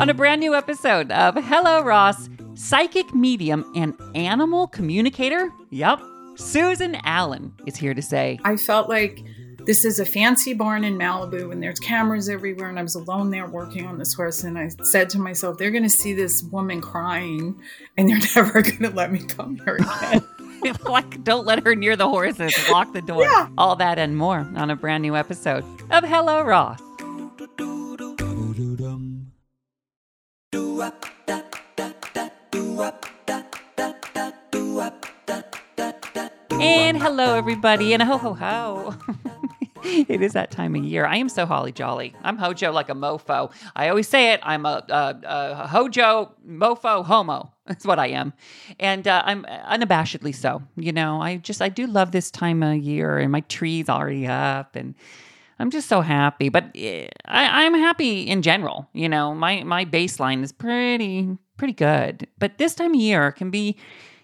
on a brand new episode of Hello Ross, psychic medium and animal communicator. Yep, Susan Allen is here to say. I felt like this is a fancy barn in Malibu and there's cameras everywhere and I was alone there working on this horse and I said to myself they're going to see this woman crying and they're never going to let me come here again. like don't let her near the horses, lock the door. Yeah. All that and more on a brand new episode of Hello Ross. And hello, everybody, and ho ho ho. it is that time of year. I am so holly jolly. I'm hojo like a mofo. I always say it. I'm a, a, a hojo, mofo, homo. That's what I am, and uh, I'm unabashedly so. You know, I just I do love this time of year, and my tree's already up, and I'm just so happy. But eh, I, I'm happy in general. You know, my my baseline is pretty pretty good. But this time of year can be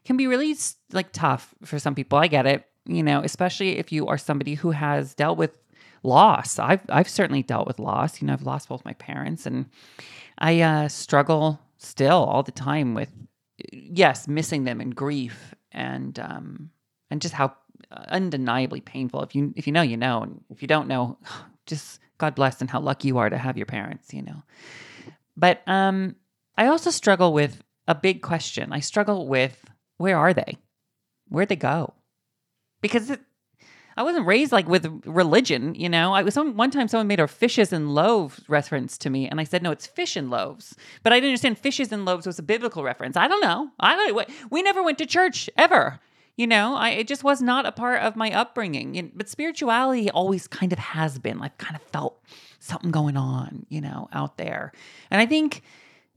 can be really like tough for some people. I get it. You know, especially if you are somebody who has dealt with loss. I've I've certainly dealt with loss. You know, I've lost both my parents, and I uh, struggle still all the time with yes, missing them and grief and um, and just how undeniably painful. If you if you know, you know, and if you don't know, just God bless and how lucky you are to have your parents. You know, but um, I also struggle with a big question. I struggle with where are they? Where'd they go? Because it, I wasn't raised like with religion, you know. I was some, one time someone made a fishes and loaves reference to me, and I said, "No, it's fish and loaves." But I didn't understand fishes and loaves was a biblical reference. I don't know. I don't. We never went to church ever. You know, I it just was not a part of my upbringing. But spirituality always kind of has been. I've kind of felt something going on, you know, out there, and I think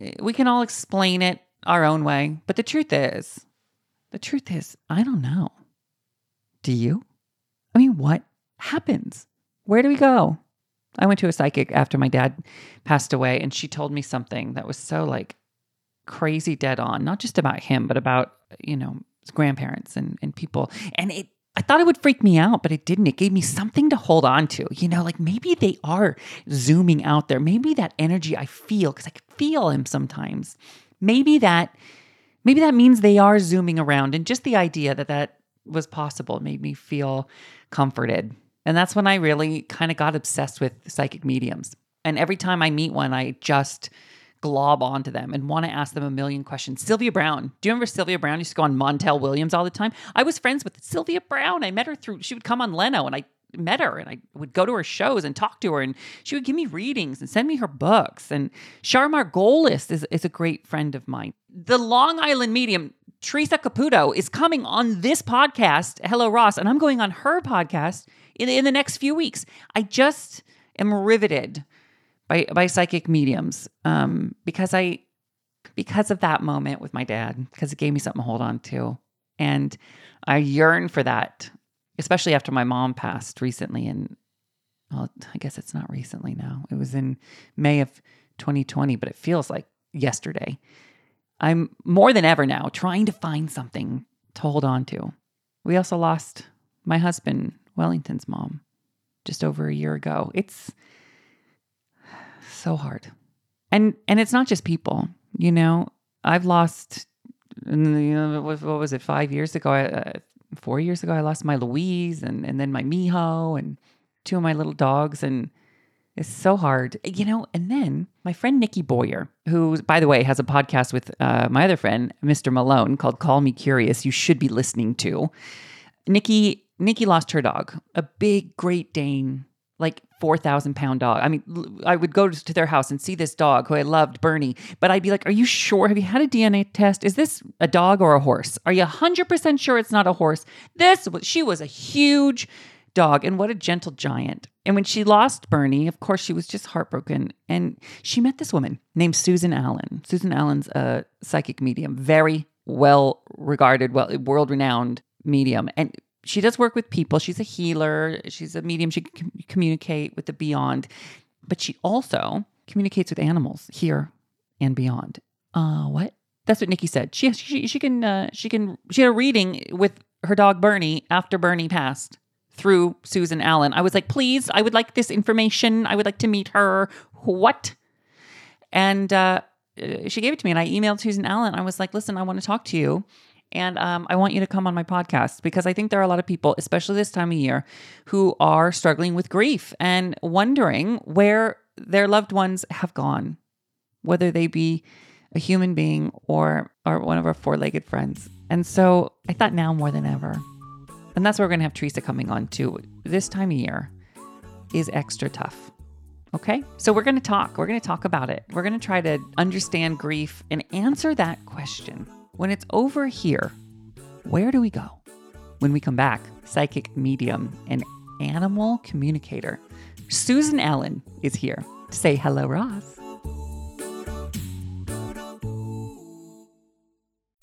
eh, we can all explain it our own way. But the truth is, the truth is, I don't know. Do you? I mean, what happens? Where do we go? I went to a psychic after my dad passed away, and she told me something that was so like crazy dead on, not just about him, but about, you know, grandparents and, and people. And it, I thought it would freak me out, but it didn't. It gave me something to hold on to. You know, like maybe they are zooming out there. Maybe that energy I feel, because I could feel him sometimes. Maybe that, maybe that means they are zooming around. And just the idea that that was possible made me feel comforted. And that's when I really kind of got obsessed with psychic mediums. And every time I meet one, I just glob onto them and want to ask them a million questions. Sylvia Browne, Do you remember Sylvia Browne used to go on Montel Williams all the time? I was friends with Sylvia Browne. I met her through, she would come on Leno and I met her and I would go to her shows and talk to her and she would give me readings and send me her books. And Char Margolis is, is a great friend of mine. The Long Island medium, Teresa Caputo, is coming on this podcast, Hello Ross, and I'm going on her podcast in, in the next few weeks. I just am riveted by by psychic mediums um, because I because of that moment with my dad because it gave me something to hold on to, and I yearn for that, especially after my mom passed recently. And well, I guess it's not recently now. It was in May of 2020, but it feels like yesterday. I'm more than ever now trying to find something to hold on to. We also lost my husband, Wellington's mom, just over a year ago. It's so hard. And and it's not just people, you know. I've lost you know, what, was it 5 years ago? Uh, 4 years ago I lost my Louise and and then my Miho and two of my little dogs and it's so hard, you know. And then my friend Nikki Boyer, who, by the way, has a podcast with uh, my other friend, Mr. Malone, called "Call Me Curious." You should be listening to. Nikki, Nikki lost her dog, a big Great Dane, like four thousand pound dog. I mean, I would go to their house and see this dog who I loved, Bernie. But I'd be like, "Are you sure? Have you had a DNA test? Is this a dog or a horse? Are you hundred percent sure it's not a horse?" This she was a huge dog and what a gentle giant. And when she lost Bernie, of course, she was just heartbroken. And she met this woman named Susan Allen. Susan Allen's a psychic medium, very well regarded, well, world renowned medium. And she does work with people. She's a healer, she's a medium. She can communicate with the beyond, but she also communicates with animals here and beyond. Uh, what? That's what Nikki said. She she, she can uh, she can she had a reading with her dog Bernie after Bernie passed through Susan Allen. I was like, please, I would like this information. I would like to meet her. What? And uh, she gave it to me, and I emailed Susan Allen. I was like, "Listen, I want to talk to you." And um, I want you to come on my podcast because I think there are a lot of people, especially this time of year, who are struggling with grief and wondering where their loved ones have gone, whether they be a human being or or one of our four-legged friends. And so I thought now more than ever. And that's where we're going to have Teresa coming on too. This time of year is extra tough. Okay? So we're going to talk. We're going to talk about it. We're going to try to understand grief and answer that question. When it's over here, where do we go? When we come back, psychic medium and animal communicator Susan Allen is here to say hello, Ross.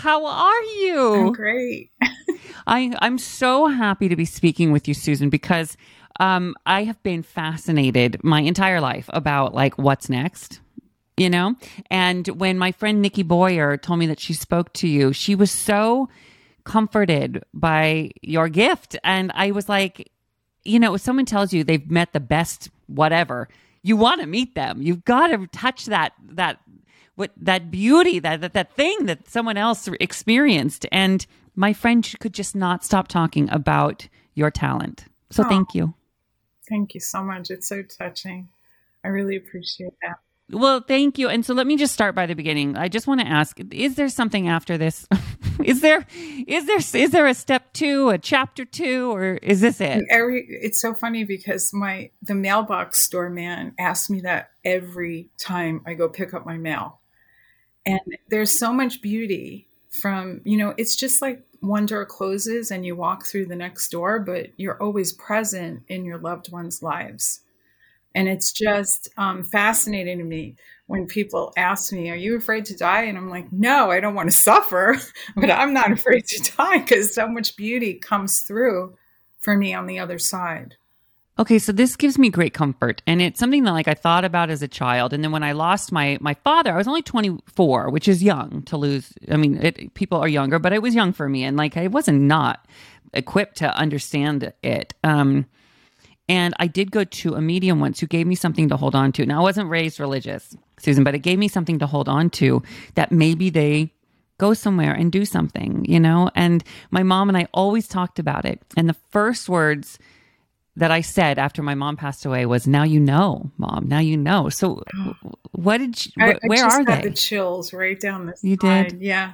How are you? I'm great. I, I'm so happy to be speaking with you, Susan, because um, I have been fascinated my entire life about like what's next, you know? And when my friend Nikki Boyer told me that she spoke to you, she was so comforted by your gift. And I was like, you know, if someone tells you they've met the best whatever, you want to meet them. You've got to touch that that what that beauty, that, that that thing that someone else experienced. And my friend could just not stop talking about your talent. So Oh. thank you. Thank you so much. It's so touching. I really appreciate that. Well, thank you. And so let me just start by the beginning. I just want to ask, is there something after this? is there is there is there a step 2, a chapter 2 or is this it? Every it's so funny because my the mailbox store man asks me that every time I go pick up my mail. And there's so much beauty from, you know, it's just like one door closes and you walk through the next door, but you're always present in your loved ones' lives. And it's just um, fascinating to me when people ask me, Are you afraid to die? And I'm like, No, I don't want to suffer, but I'm not afraid to die because so much beauty comes through for me on the other side. Okay, so this gives me great comfort, and it's something that like I thought about as a child, and then when I lost my my father, I was only twenty four, which is young to lose. I mean, it, people are younger, but it was young for me, and like I wasn't not equipped to understand it. Um, and I did go to a medium once who gave me something to hold on to. Now I wasn't raised religious, Susan, but it gave me something to hold on to that maybe they go somewhere and do something, you know. And my mom and I always talked about it, and the first words that I said after my mom passed away was, "Now you know, mom. Now you know." So, what did? You, I, I where just are they? the chills right down the You side. did? Yeah.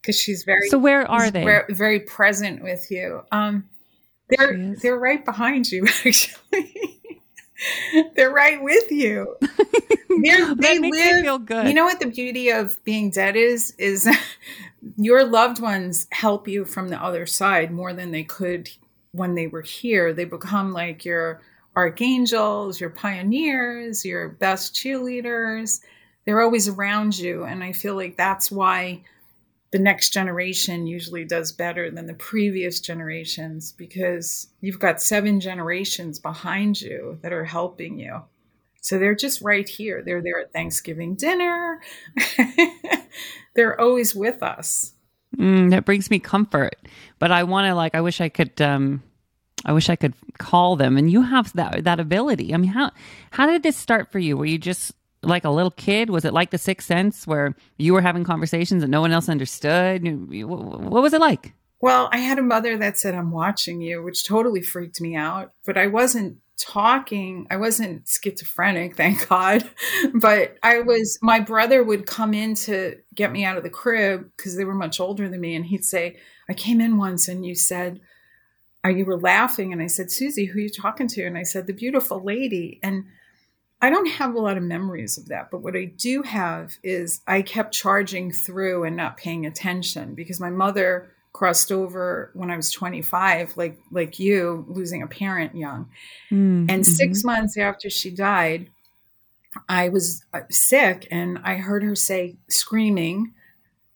Because she's very so where are they? ver- very present with you. Um they're they're right behind you actually. they're right with you. They're, they live me feel good. You know what the beauty of being dead is? Is your loved ones help you from the other side more than they could when they were here. They become like your archangels, your pioneers, your best cheerleaders. They're always around you. And I feel like that's why the next generation usually does better than the previous generations because you've got seven generations behind you that are helping you. So they're just right here. They're there at Thanksgiving dinner. they're always with us. Mm, that brings me comfort. But I want to like. I wish I could. um I wish I could call them. And you have that that ability. I mean, how how did this start for you? Were you just like a little kid? Was it like the Sixth Sense, where you were having conversations that no one else understood? What was it like? Well, I had a mother that said, I'm watching you, which totally freaked me out. But I wasn't talking, I wasn't schizophrenic, thank God. But I was, my brother would come in to get me out of the crib because they were much older than me. And he'd say, I came in once and you said, you were laughing. And I said, Susie, who are you talking to? And I said, the beautiful lady. And I don't have a lot of memories of that, but what I do have is I kept charging through and not paying attention because my mother crossed over when I was 25, like like you, losing a parent young. Mm-hmm. And 6 months after she died, I was uh, sick and I heard her say screaming,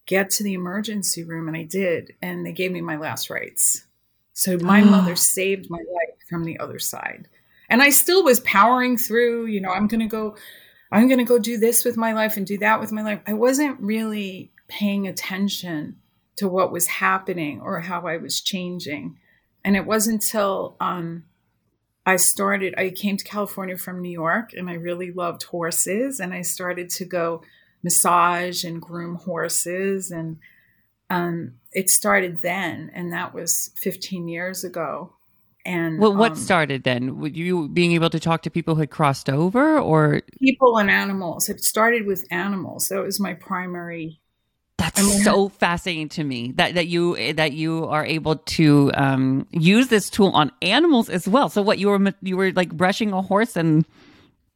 "Get to the emergency room." And I did, and they gave me my last rites. So my mother saved my life from the other side. And I still was powering through, you know, I'm going to go I'm going to go do this with my life and do that with my life. I wasn't really paying attention to what was happening or how I was changing. And it wasn't until um, I started, I came to California from New York and I really loved horses. And I started to go massage and groom horses. And um, it started then. And that was 15 years ago. And well, what um, started then? Would you being able to talk to people who had crossed over or people and animals? It started with animals. That was my primary I mean, so fascinating to me that, that you that you are able to um, use this tool on animals as well. So what you were you were like brushing a horse and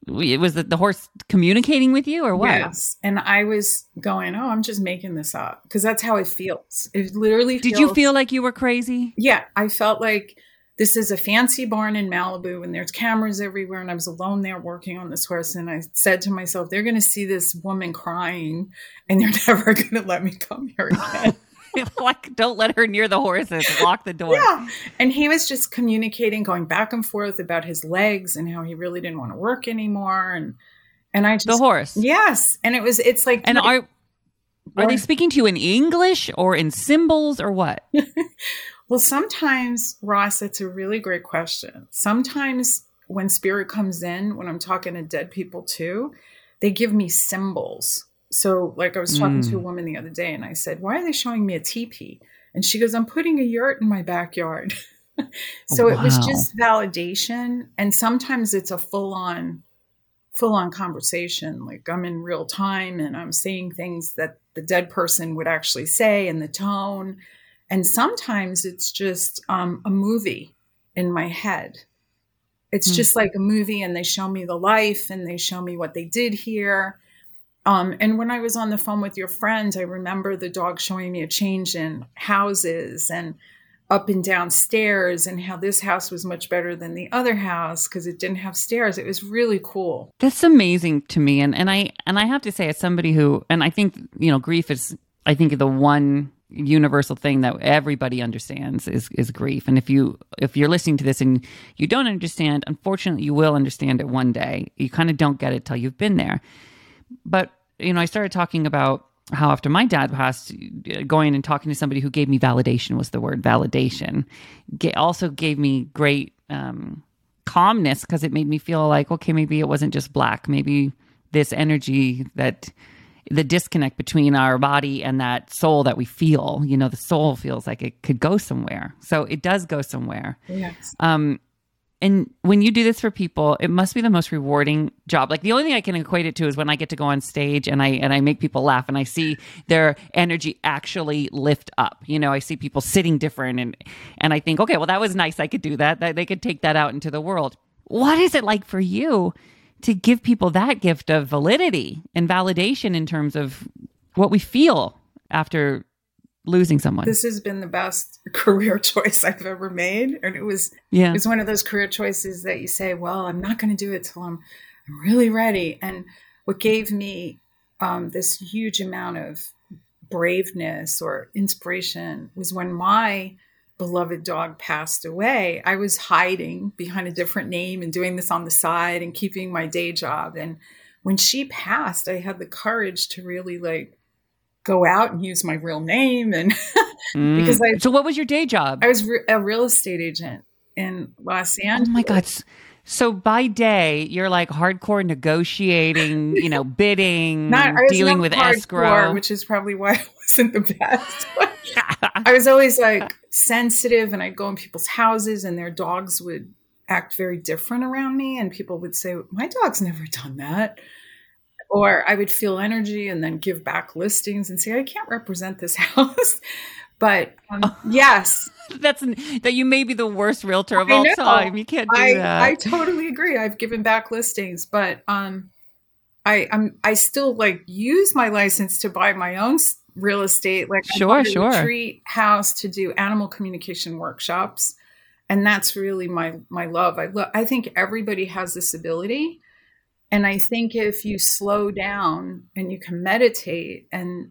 it was the horse communicating with you or what? Yes, and I was going, oh, I'm just making this up because that's how it feels. It literally. Did you feel like you were crazy? Yeah, I felt like this is a fancy barn in Malibu and there's cameras everywhere. And I was alone there working on this horse. And I said to myself, they're going to see this woman crying and they're never going to let me come here again. like, don't let her near the horses. Lock the door. Yeah. And he was just communicating, going back and forth about his legs and how he really didn't want to work anymore. And, and I just, the horse. Yes. And it was, it's like, and are, are they speaking to you in English or in symbols or what? Well, sometimes, Ross, it's a really great question. Sometimes when spirit comes in, when I'm talking to dead people too, they give me symbols. So, like I was talking mm. to a mm. woman the other day and I said, Why are they showing me a teepee? And she goes, I'm putting a yurt in my backyard. so wow. it was just validation. And sometimes it's a full on, full on conversation. Like I'm in real time and I'm saying things that the dead person would actually say and the tone and sometimes it's just um, a movie in my head. It's mm. just like a movie, and they show me the life and they show me what they did here. Um, and when I was on the phone with your friend, I remember the dog showing me a change in houses and up and down stairs and how this house was much better than the other house because it didn't have stairs. It was really cool. That's amazing to me. And and I and I have to say as somebody who and I think, you know, grief is I think the one universal thing that everybody understands is is grief. And if you if you're listening to this and you don't understand unfortunately you will understand it one day. You kind of don't get it till you've been there. But you know i started talking about how after my dad passed going and talking to somebody who gave me validation was the word validation also gave me great um, calmness because it made me feel like okay maybe it wasn't just black. Maybe this energy that the disconnect between our body and that soul that we feel. You know, the soul feels like it could go somewhere. So it does go somewhere. Yes. Um, and when you do this for people, it must be the most rewarding job. Like the only thing I can equate it to is when I get to go on stage and I and I make people laugh and I see their energy actually lift up. You know, I see people sitting different and and I think, okay, well that was nice. I could do that. That they could take that out into the world. What is it like for you to give people that gift of validity and validation in terms of what we feel after losing someone. This has been the best career choice I've ever made. And it was yeah. it was one of those career choices that you say, well, I'm not going to do it till I'm, I'm really ready. And what gave me um, this huge amount of braveness or inspiration was when my beloved dog passed away, I was hiding behind a different name and doing this on the side and keeping my day job. And when she passed, I had the courage to really like go out and use my real name and mm. because I So what was your day job? I was re- a real estate agent in Los Angeles. Oh my god. So by day, you're like hardcore negotiating, you know, bidding, not, dealing with escrow, which is probably why I wasn't the best. I was always like sensitive, and I'd go in people's houses, and their dogs would act very different around me, and people would say, "My dog's never done that." Or I would feel energy and then give back listings and say, I can't represent this house. but um, yes, That's that you may be the worst realtor of all time. You can't do I, that. I totally agree. I've given back listings, but um, I I'm I still like use my license to buy my own real estate. Like Sure, a sure. retreat house to do animal communication workshops, and that's really my my love. I love. I think everybody has this ability, and I think if you slow down and you can meditate and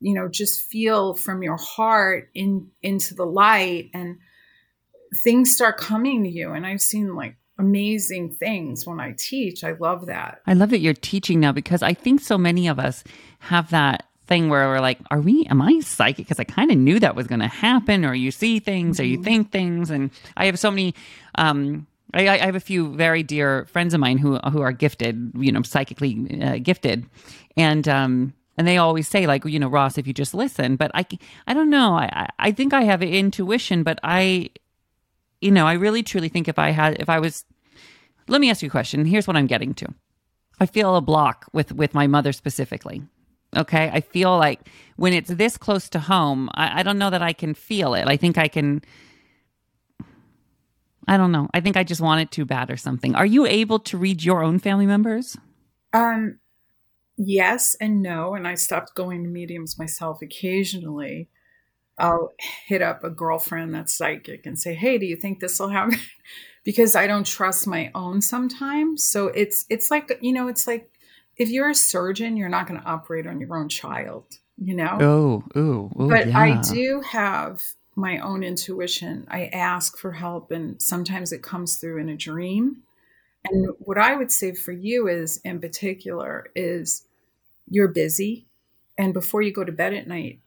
you know just feel from your heart in into the light and things start coming to you and i've seen like amazing things when i teach i love that I love that you're teaching now because I think so many of us have that thing where we're like, are we, am I psychic? Because I kind of knew that was going to happen, or you see things, or you think things. And I have so many, um, I, I have a few very dear friends of mine who who are gifted, you know, psychically uh, gifted, and um, and they always say like, you know, Ross, if you just listen. But I, I don't know. I I- I think I have intuition, but I, you know, I really truly think if I had, if I was let me ask you a question. Here's what I'm getting to. I feel a block with with my mother specifically. Okay, I feel like when it's this close to home, I, I don't know that I can feel it. I think I can. I don't know. I think I just want it too bad or something. Are you able to read your own family members? um yes and no and i stopped going to mediums myself occasionally i'll hit up a girlfriend that's psychic and say hey do you think this will happen because i don't trust my own sometimes so it's it's like you know it's like if you're a surgeon you're not going to operate on your own child you know Oh, ooh, ooh but yeah. I do have my own intuition. I ask for help, and sometimes it comes through in a dream. And what I would say for you is, in particular, is you're busy, and before you go to bed at night,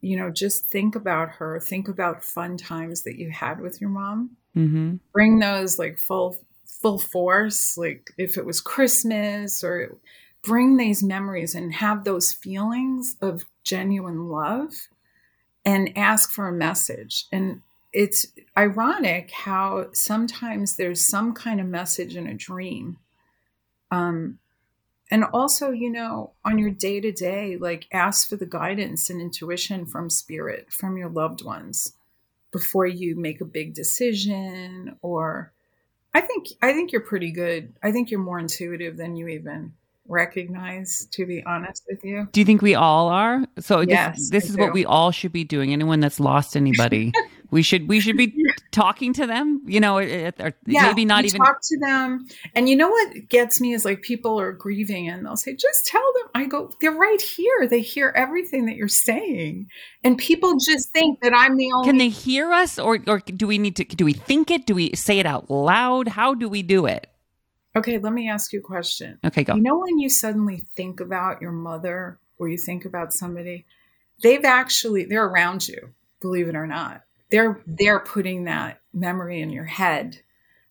you know, just think about her. Think about fun times that you had with your mom. Mm-hmm. Bring those like full full force, like if it was Christmas or bring these memories and have those feelings of genuine love and ask for a message. And it's ironic how sometimes there's some kind of message in a dream. Um, and also, you know, on your day to day, like ask for the guidance and intuition from spirit, from your loved ones before you make a big decision or I think I think you're pretty good. I think you're more intuitive than you even recognize to be honest with you. Do you think we all are? So Yes, this, this is what we all should be doing. Anyone that's lost anybody, we should we should be talking to them. You know, or, or maybe not even. talk to them and you know what gets me is like people are grieving and they'll say just tell them i go they're right here they hear everything that you're saying and people just think that i'm the only Can they hear us, or or do we need to? Do we think it? Do we say it out loud? How do we do it? Okay let me ask you a question. Okay, go. you know when you suddenly think about your mother or you think about somebody they've actually they're around you believe it or not. They're they're putting that memory in your head.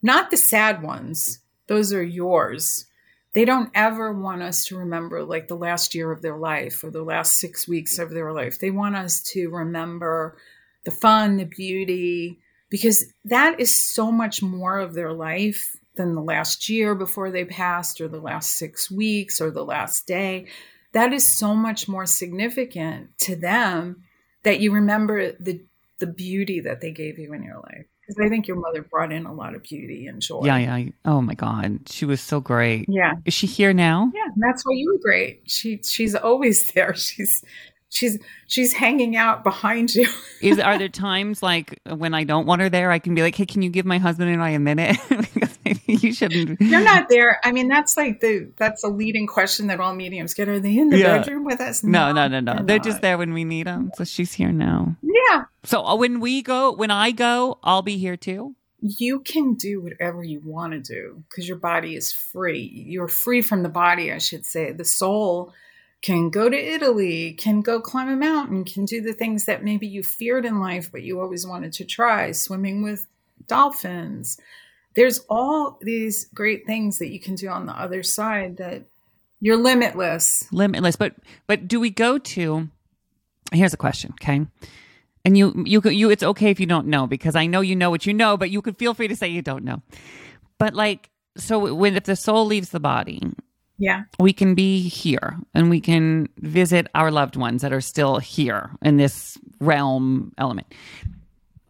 Not the sad ones those are yours. They don't ever want us to remember like the last year of their life or the last six weeks of their life. They want us to remember the fun the beauty because that is so much more of their life than the last year before they passed or the last six weeks or the last day. That is so much more significant to them that you remember the the beauty that they gave you in your life. Because I think your mother brought in a lot of beauty and joy. Yeah, yeah. Oh my God, she was so great. Yeah. Is she here now? Yeah. That's why you were great. She she's always there. She's she's she's hanging out behind you. Is are there times like when I don't want her there? I can be like, hey, can you give my husband and I a minute? because maybe you shouldn't. You're not there. I mean, that's like the that's a leading question that all mediums get. Are they in the Yeah. bedroom with us? No, no, no, no. they're They're not. just there when we need them. So she's here now. Yeah. So uh, when we go, when I go, I'll be here too. you can do whatever you want to do because your body is free. You're free from the body, I should say. The soul can go to Italy, can go climb a mountain, can do the things that maybe you feared in life, but you always wanted to try swimming with dolphins. There's all these great things that you can do on the other side that you're limitless. limitless but but do we go to here's a question okay and you you you it's okay if you don't know because i know you know what you know but you could feel free to say you don't know but like so when if the soul leaves the body Yeah. we can be here and we can visit our loved ones that are still here in this realm element.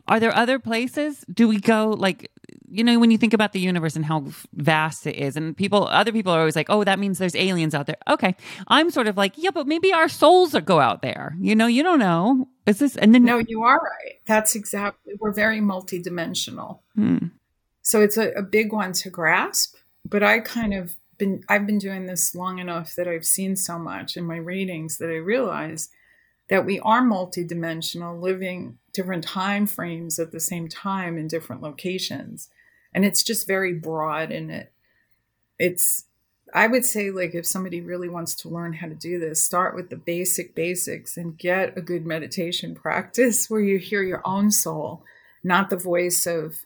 Are there other places? Do we go like you know when you think about the universe and how vast it is and people other people are always like oh that means there's aliens out there. Okay. I'm sort of like yeah but maybe our souls are go out there. You know you don't know. Is this and then no you are right. That's exactly we're very multidimensional. Hmm. so it's a, a big one to grasp but i kind of been i've been doing this long enough that i've seen so much in my readings that i realize that we are multidimensional living different time frames at the same time in different locations. And it's just very broad and it. It's i would say like if somebody really wants to learn how to do this start with the basic basics and get a good meditation practice where you hear your own soul not the voice of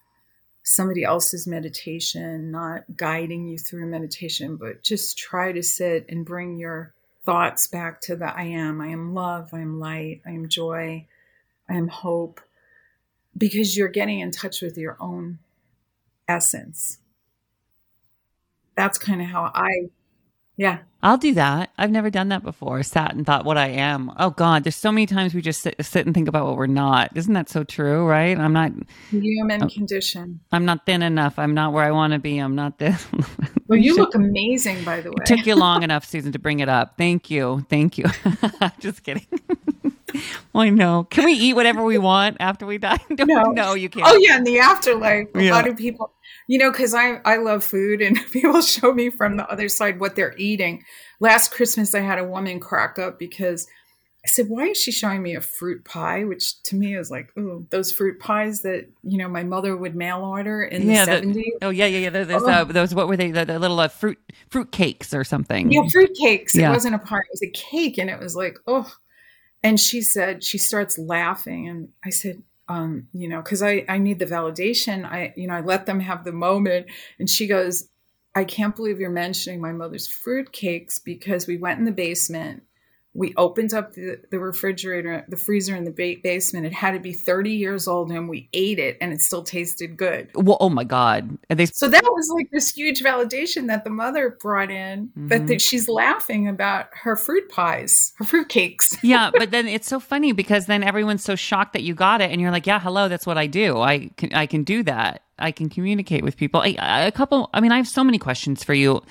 somebody else's meditation not guiding you through meditation but just try to sit and bring your thoughts back to the i am i am love i am light i am joy i am hope because you're getting in touch with your own essence. That's kind of how I, yeah. I'll do that. I've never done that before. Sat and thought what I am. Oh God, there's so many times we just sit, sit and think about what we're not. Isn't that so true? Right? I'm not. Human Oh. condition. I'm not thin enough. I'm not where I want to be. I'm not this. Well, you look amazing, by the way. It took you long enough, Susan, to bring it up. Thank you. Thank you. just kidding. I know. Can we eat whatever we want after we die? No. no, you can't. Oh yeah, in the afterlife, a Yeah. lot of people, you know, because I I love food, and people show me from the other side what they're eating. Last Christmas, I had a woman crack up because I said, "Why is she showing me a fruit pie?" Which to me is like, "Ooh, those fruit pies that you know my mother would mail order in Yeah, the the- seventies." Oh yeah, yeah, yeah. There's Oh. uh, those. What were they? The, the little uh, fruit fruit cakes or something. Yeah, fruit cakes. Yeah. It wasn't a pie; it was a cake, and it was like, oh. And she said she starts laughing, and I said, um, you know, because I I need the validation. I you know I let them have the moment, and she goes, I can't believe you're mentioning my mother's fruit cakes because we went in the basement. We opened up the, the refrigerator, the freezer in the ba- basement. It had to be 30 years old, and we ate it, and it still tasted good. Well, oh my God. Are they So that was like this huge validation that the mother brought in that, Mhm. that she's laughing about her fruit pies, her fruit cakes. yeah, but then it's so funny because then everyone's so shocked that you got it, and you're like, "Yeah, hello, that's what I do. I can, I can do that. I can communicate with people." I, I- a couple. I mean, I have so many questions for you.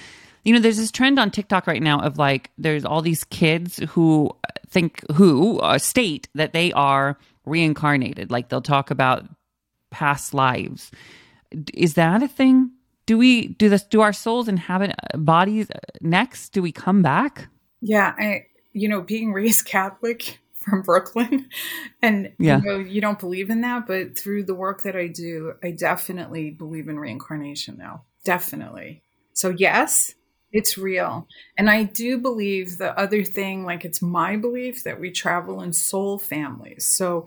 You know, there's this trend on TikTok right now of like, there's all these kids who think who uh, state that they are reincarnated. Like they'll talk about past lives. Is that a thing? Do we do this? Do our souls inhabit uh, bodies uh, next? Do we come back? Yeah, I you know, being raised Catholic from Brooklyn and Yeah. you know, you don't believe in that, but through the work that I do, I definitely believe in reincarnation now. Definitely. So yes, it's real. And I do believe the other thing like it's my belief that we travel in soul families. So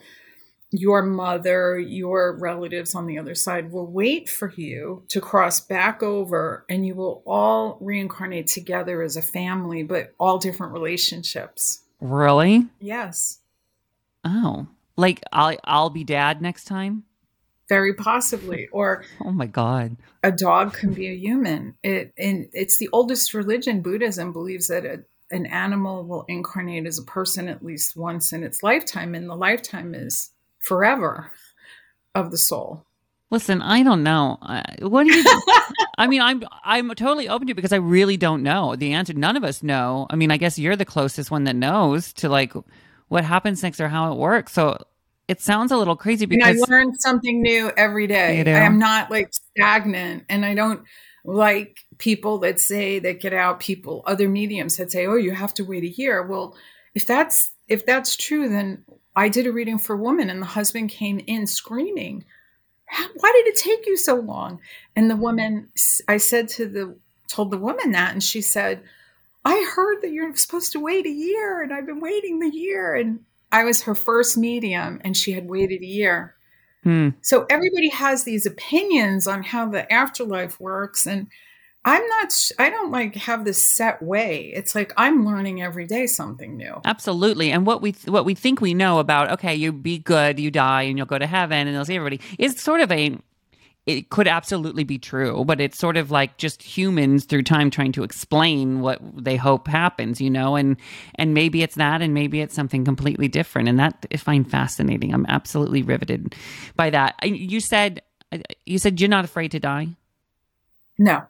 your mother, your relatives on the other side will wait for you to cross back over, and you will all reincarnate together as a family, but all different relationships. Really? Yes, Oh, like I'll I'll be dad next time. Very possibly. Or Oh my god. a dog can be a human. It and it's the oldest religion. Buddhism believes that a, an animal will incarnate as a person at least once in its lifetime, and the lifetime is forever of the soul. Listen, I don't know. Uh, What do you? I mean, I'm I'm totally open to it because I really don't know the answer. None of us know. I mean, I guess you're the closest one that knows to like what happens next or how it works. So it sounds a little crazy And I because learn something new every day. You? I am not like stagnant, and I don't like people that say that get out. People, other mediums that say, "Oh, you have to wait a year." Well, if that's if that's true, then I did a reading for a woman, and the husband came in screaming, "Why did it take you so long?" And the woman, I said to the told the woman that, and she said, "I heard that you're supposed to wait a year, and I've been waiting the year." And I was her first medium, and she had waited a year. Hmm. So everybody has these opinions on how the afterlife works and I'm not I don't like have this set way. It's like I'm learning every day something new. absolutely, and what we what we think we know about okay, you be good, you die, and you'll go to heaven, and they'll see everybody is sort of a it could absolutely be true, but it's sort of like just humans through time trying to explain what they hope happens, you know, and and maybe it's that, and maybe it's something completely different, and that I find fascinating. I'm absolutely riveted by that. You said you said you're not afraid to die. No,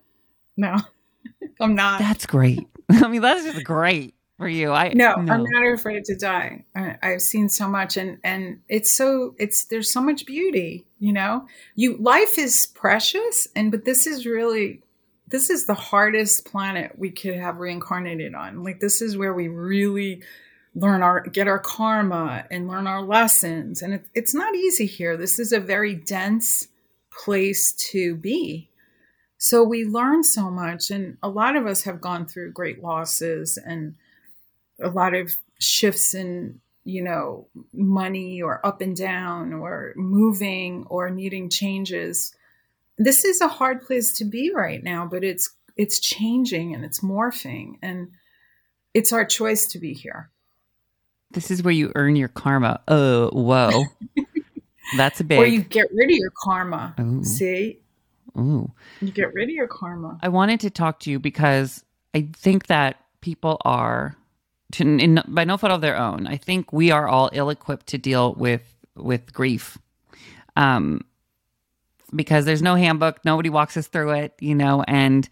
no, I'm not. That's great. I mean, that's just great for you. I no, no, I'm not afraid to die. I, I've seen so much, and and it's so it's there's so much beauty. You know, you life is precious, and but this is really this is the hardest planet we could have reincarnated on. Like this is where we really learn our get our karma and learn our lessons, and it, it's not easy here. This is a very dense place to be. So we learn so much, and a lot of us have gone through great losses and a lot of shifts in you know money or up and down or moving or needing changes. This is a hard place to be right now but it's it's changing and it's morphing and it's our choice to be here. This is where you earn your karma. Oh whoa. That's a big or you get rid of your karma. Ooh. see? Ooh. you get rid of your karma. I wanted to talk to you because i think that people are to, in, by no fault of their own. I think we are all ill-equipped to deal with with grief, um, because there's no handbook. Nobody walks us through it, you know, and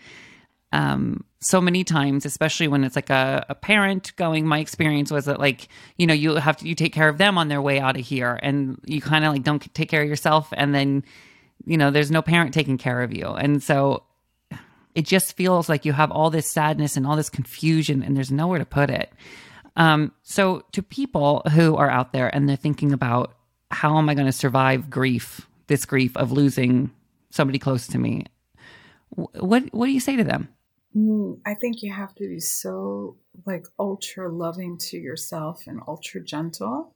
um, so many times, especially when it's like a, a parent going. My experience was that like you know you have to you take care of them on their way out of here, and you kind of like don't take care of yourself, and then you know there's no parent taking care of you, and so it just feels like you have all this sadness and all this confusion and there's nowhere to put it. Um, so, to people who are out there and they're thinking about how am I going to survive grief, this grief of losing somebody close to me, what what do you say to them? Mm, I think you have to be so like ultra loving to yourself and ultra gentle.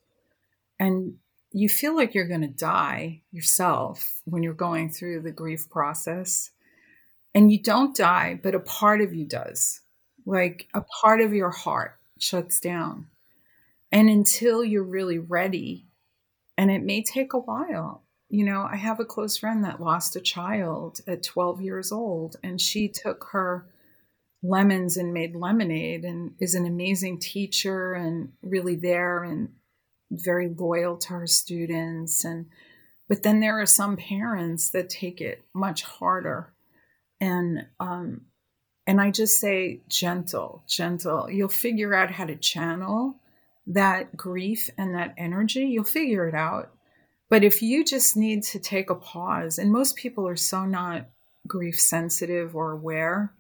And you feel like you're going to die yourself when you're going through the grief process and you don't die, but a part of you does. Like a part of your heart shuts down. And until you're really ready, and it may take a while. You know, I have a close friend that lost a child at 12 years old, and she took her lemons and made lemonade and is an amazing teacher and really there and very loyal to her students and but then there are some parents that take it much harder and um, and I just say gentle, gentle. You'll figure out how to channel that grief and that energy. You'll figure it out. But if you just need to take a pause, and most people are so not grief sensitive or aware,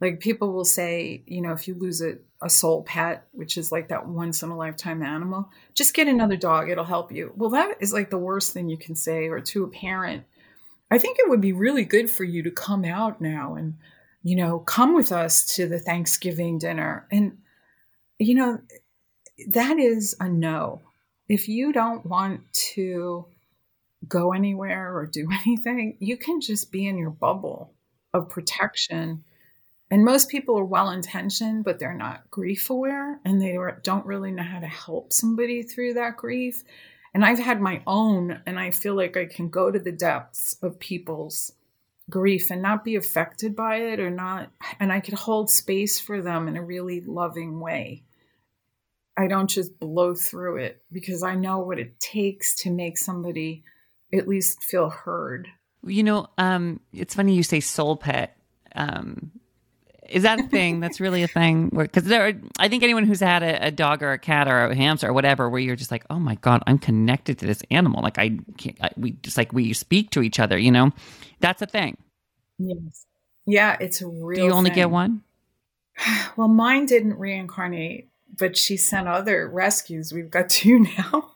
like people will say, you know, if you lose a, a soul pet, which is like that once in a lifetime animal, just get another dog, it'll help you. Well, that is like the worst thing you can say, or to a parent I think it would be really good for you to come out now and, you know, come with us to the Thanksgiving dinner. And, you know, that is a no. If you don't want to go anywhere or do anything, you can just be in your bubble of protection. And most people are well intentioned, but they're not grief aware and they don't really know how to help somebody through that grief. And I've had my own, and I feel like I can go to the depths of people's grief and not be affected by it or not, and I could hold space for them in a really loving way. I don't just blow through it because I know what it takes to make somebody at least feel heard. You know, um, it's funny you say soul pet. Um, is that a thing? That's really a thing? Because there, are, I think anyone who's had a, a, dog or a cat or a hamster or whatever, where you're just like, oh my god, I'm connected to this animal. Like I can't. I, we just like we speak to each other. You know, that's a thing. Yes. Yeah, it's a real. Do you only thing. get one? Well, mine didn't reincarnate, but she sent other rescues. We've got two now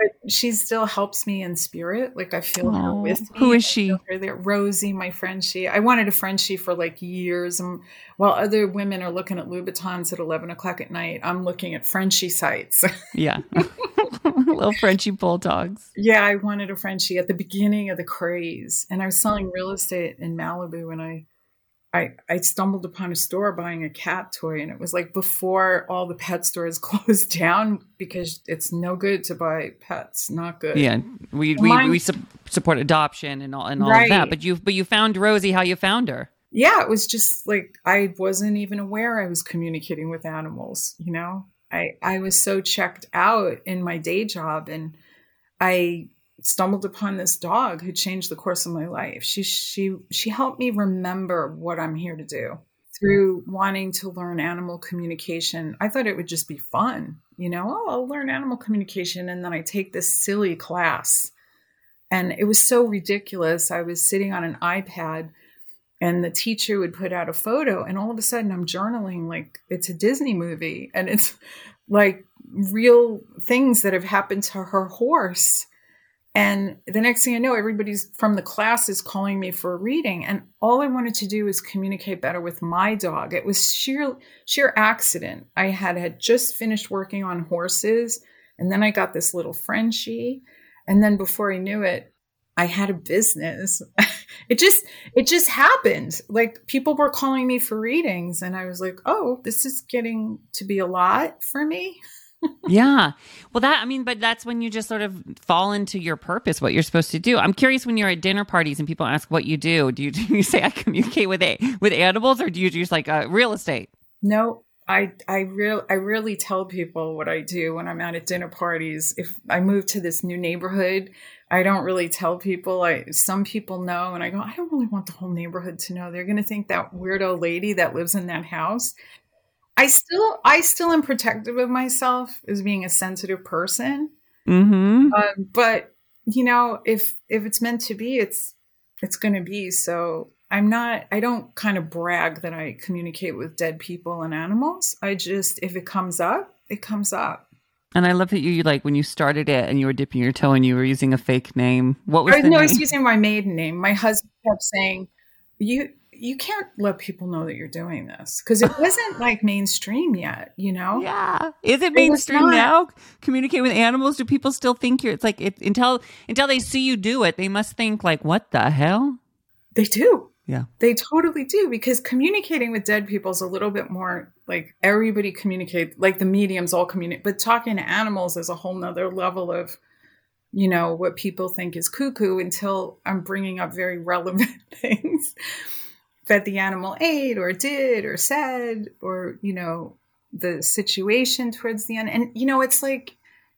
but she still helps me in spirit. Like I feel Aww. her with me. Who is she? Rosie, my friend. She. I wanted a Frenchie for like years, and while other women are looking at Louboutins at eleven o'clock at night, I'm looking at Frenchie sites. yeah, little Frenchie bulldogs. Yeah, I wanted a Frenchie at the beginning of the craze, and I was selling real estate in Malibu, and I I, I stumbled upon a store buying a cat toy and it was like before all the pet stores closed down because it's no good to buy pets not good Yeah, we we, Mine- we su- support adoption and all and all of that. But you but you found Rosie how you found her. yeah it was just like i wasn't even aware i was communicating with animals you know i i was so checked out in my day job and i stumbled upon this dog who changed the course of my life. She she she helped me remember what i'm here to do through wanting to learn animal communication. I thought it would just be fun you know oh i'll learn animal communication and then i take this silly class. And it was so ridiculous. I was sitting on an ipad and the teacher would put out a photo and all of a sudden i'm journaling like it's a disney movie and it's like real things that have happened to her horse and the next thing i know everybody's from the class is calling me for a reading. And all i wanted to do was communicate better with my dog. It was sheer sheer accident. I had had just finished working on horses and then i got this little frenchie. And then before i knew it i had a business. It just it just happened. Like people were calling me for readings and i was like oh this is getting to be a lot for me yeah. Well, that I mean, but that's when you just sort of fall into your purpose, what you're supposed to do. I'm curious when you're at dinner parties and people ask what you do. Do you, do you say I communicate with a, with animals, or do you just like uh, real estate? no i i real i really tell people what i do when i'm out at dinner parties if i move to this new neighborhood i don't really tell people i some people know and i go i don't really want the whole neighborhood to know they're going to think that weirdo lady that lives in that house i still i still am protective of myself as being a sensitive person. Mm-hmm. um, but you know if if it's meant to be it's it's going to be. So i'm not i don't kind of brag that i communicate with dead people and animals. I just if it comes up it comes up. And I love that you like when you started it and you were dipping your toe and you were using a fake name. What was I, the no i was using my maiden name. My husband kept saying you you can't let people know that you're doing this because it wasn't like mainstream yet you know Yeah. Is it mainstream now? Communicate with animals? Do people still think you're it's like it, until until they see you do it, they must think like, what the hell? they do Yeah. They totally do because communicating with dead people is a little bit more like everybody communicate, like the mediums all communicate, but talking to animals is a whole nother level of, you know, what people think is cuckoo until I'm bringing up very relevant things that the animal ate or did or said or, you know, the situation towards the end. And, you know, it's like,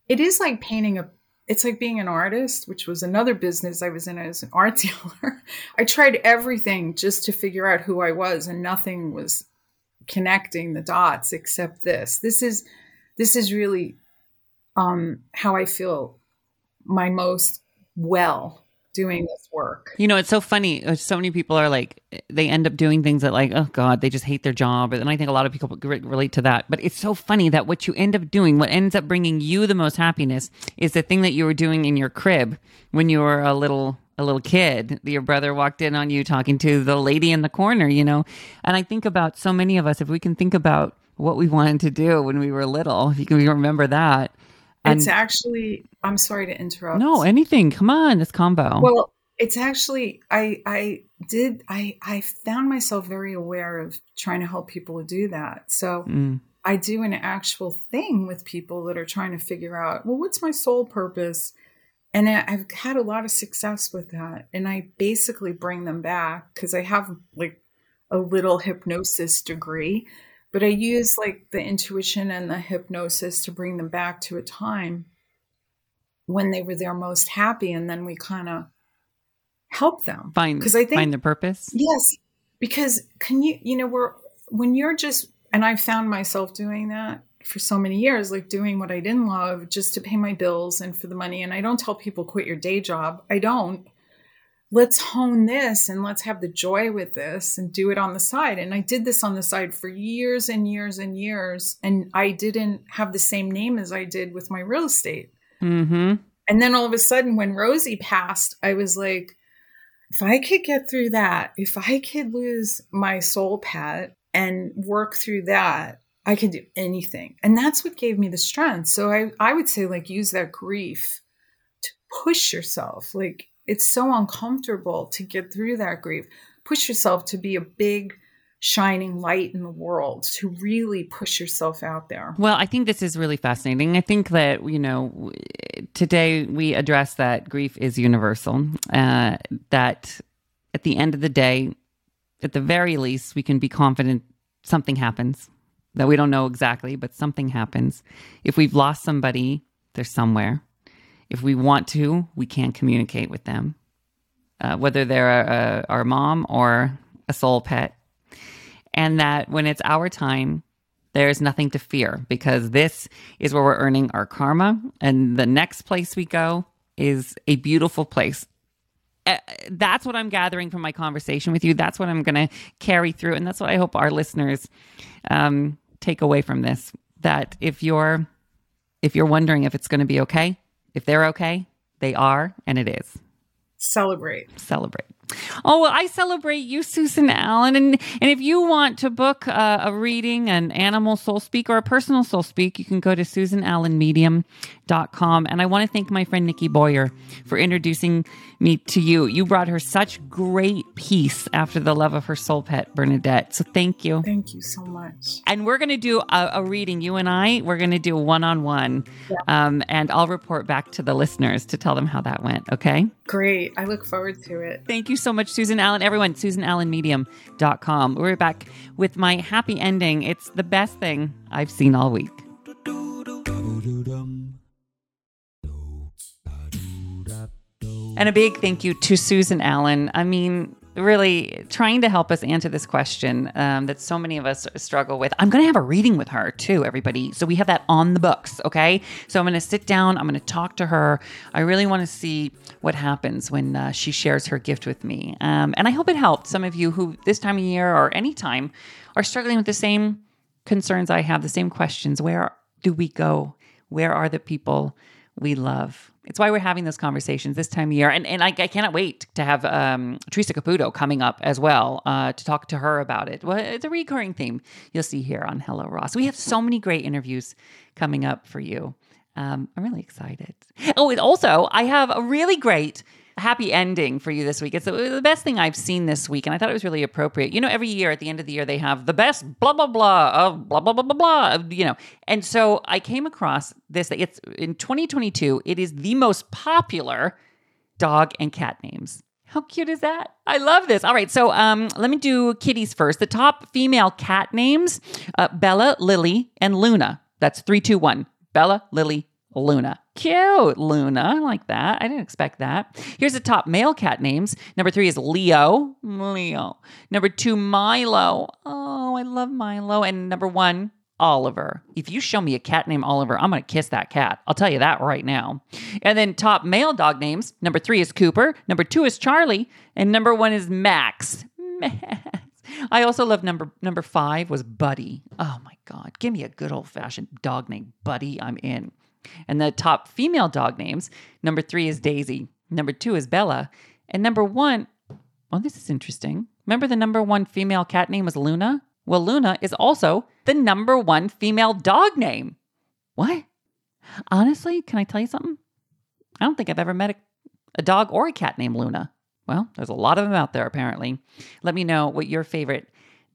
it is like painting a it's like being an artist, which was another business I was in as an art dealer. I tried everything just to figure out who I was, and nothing was connecting the dots except this. This is this is really um, how I feel my most well doing this work. You know, it's so funny. uh, So many people are like, they end up doing things that, like, oh God, they just hate their job. And I think a lot of people re- relate to that. But it's so funny that what you end up doing, what ends up bringing you the most happiness, is the thing that you were doing in your crib when you were a little. A little kid, your brother walked in on you talking to the lady in the corner, you know. And I think about so many of us, if we can think about what we wanted to do when we were little, if you can remember that. And it's actually I'm sorry to interrupt. no, anything. Come on, this combo. Well, it's actually I I did I I found myself very aware of trying to help people to do that. So Mm. I do an actual thing with people that are trying to figure out, well, what's my soul purpose? And I- I've had a lot of success with that. And I basically bring them back because I have like a little hypnosis degree, but I use like the intuition and the hypnosis to bring them back to a time when they were their most happy. And then we kind of help them. find 'Cause I think- find the purpose. Yes, because can you, you know, we're when you're just, and I found myself doing that for so many years, like doing what I didn't love just to pay my bills and for the money. And I don't tell people quit your day job. I don't. Let's hone this and let's have the joy with this and do it on the side. And I did this on the side for years and years and years. And I didn't have the same name as I did with my real estate. Mm-hmm. And then all of a sudden, when Rosie passed, I was like, if I could get through that, if I could lose my soul pet and work through that, I could do anything. And that's what gave me the strength. So I, I would say, like, use that grief to push yourself. Like, it's so uncomfortable to get through that grief. push yourself to be a big shining light in the world to really push yourself out there. Well, I think this is really fascinating. I think that, you know, today we address that grief is universal, uh, that at the end of the day, at the very least, we can be confident something happens that we don't know exactly, but something happens. If we've lost somebody, they're somewhere. If we want to, we can communicate with them, uh, whether they're a, our mom or a soul pet and that when it's our time, there's nothing to fear because this is where we're earning our karma. And the next place we go is a beautiful place. Uh, that's what I'm gathering from my conversation with you. That's what I'm going to carry through. And that's what I hope our listeners um, take away from this. That if you're if you're wondering if it's going to be okay, if they're okay, they are, and it is. Celebrate. Celebrate. Oh, well, I celebrate you, Susan Allen. And, and if you want to book uh, a reading, an animal soul speak or a personal soul speak, you can go to susanallenmedium.com. And I want to thank my friend Nikki Boyer for introducing me to you. You brought her such great peace after the love of her soul pet, Bernadette. So thank you. Thank you so much. And we're going to do a, a, reading, you and I, we're going to do one on one. And I'll report back to the listeners to tell them how that went. Okay. Great. I look forward to it. Thank you so much, Susan Allen. Everyone, SusanAllenMedium.com. We're back with my happy ending. It's the best thing I've seen all week. And a big thank you to Susan Allen. I mean, really trying to help us answer this question um, that so many of us struggle with. I'm going to have a reading with her too, everybody. So we have that on the books, okay? So I'm going to sit down, I'm going to talk to her. I really want to see what happens when uh, she shares her gift with me. Um, and I hope it helped some of you who, this time of year or any time, are struggling with the same concerns I have, the same questions. Where do we go? Where are the people we love? It's why we're having those conversations this time of year. And, and I, I cannot wait to have um, Teresa Caputo coming up as well uh, to talk to her about it. Well, it's a recurring theme you'll see here on Hello Ross. We have so many great interviews coming up for you. Um, I'm really excited. Oh, and also, I have a really great happy ending for you this week. It's the best thing I've seen this week, and I thought it was really appropriate. You know, every year at the end of the year, they have the best blah blah blah of blah blah blah blah blah. You know, and so I came across this. It's in 2022. It is the most popular dog and cat names. How cute is that? I love this. All right, so um, let me do kitties first. The top female cat names: uh, Bella, Lily, and Luna. That's three, two, one. Bella, Lily, Luna. Cute, Luna. I like that. I didn't expect that. Here's the top male cat names. Number three is Leo. Leo. Number two, Milo. Oh, I love Milo. And number one, Oliver. If you show me a cat named Oliver, I'm going to kiss that cat. I'll tell you that right now. And then top male dog names. Number three is Cooper. Number two is Charlie. And number one is Max. Max. I also love number number five was Buddy. Oh my God. Give me a good old fashioned dog named Buddy. I'm in. And the top female dog names number three is Daisy, number two is Bella, and number one, well, this is interesting. Remember the number one female cat name was Luna? Well, Luna is also the number one female dog name. What? Honestly, can I tell you something? I don't think I've ever met a, a dog or a cat named Luna. Well, there's a lot of them out there, apparently. Let me know what your favorite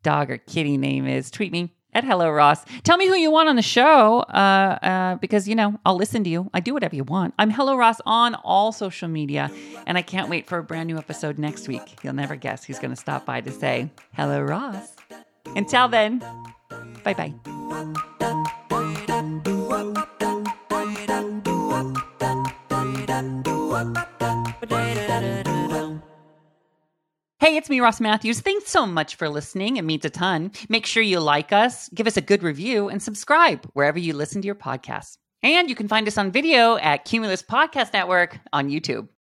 dog or kitty name is. Tweet me at Hello Ross. Tell me who you want on the show uh, uh, because, you know, I'll listen to you. I do whatever you want. I'm Hello Ross on all social media, and I can't wait for a brand new episode next week. You'll never guess who's going to stop by to say, Hello Ross. Until then, bye bye. Hey, it's me, Ross Mathews. Thanks so much for listening. It means a ton. Make sure you like us, give us a good review, and subscribe wherever you listen to your podcasts. And you can find us on video at Cumulus Podcast Network on YouTube.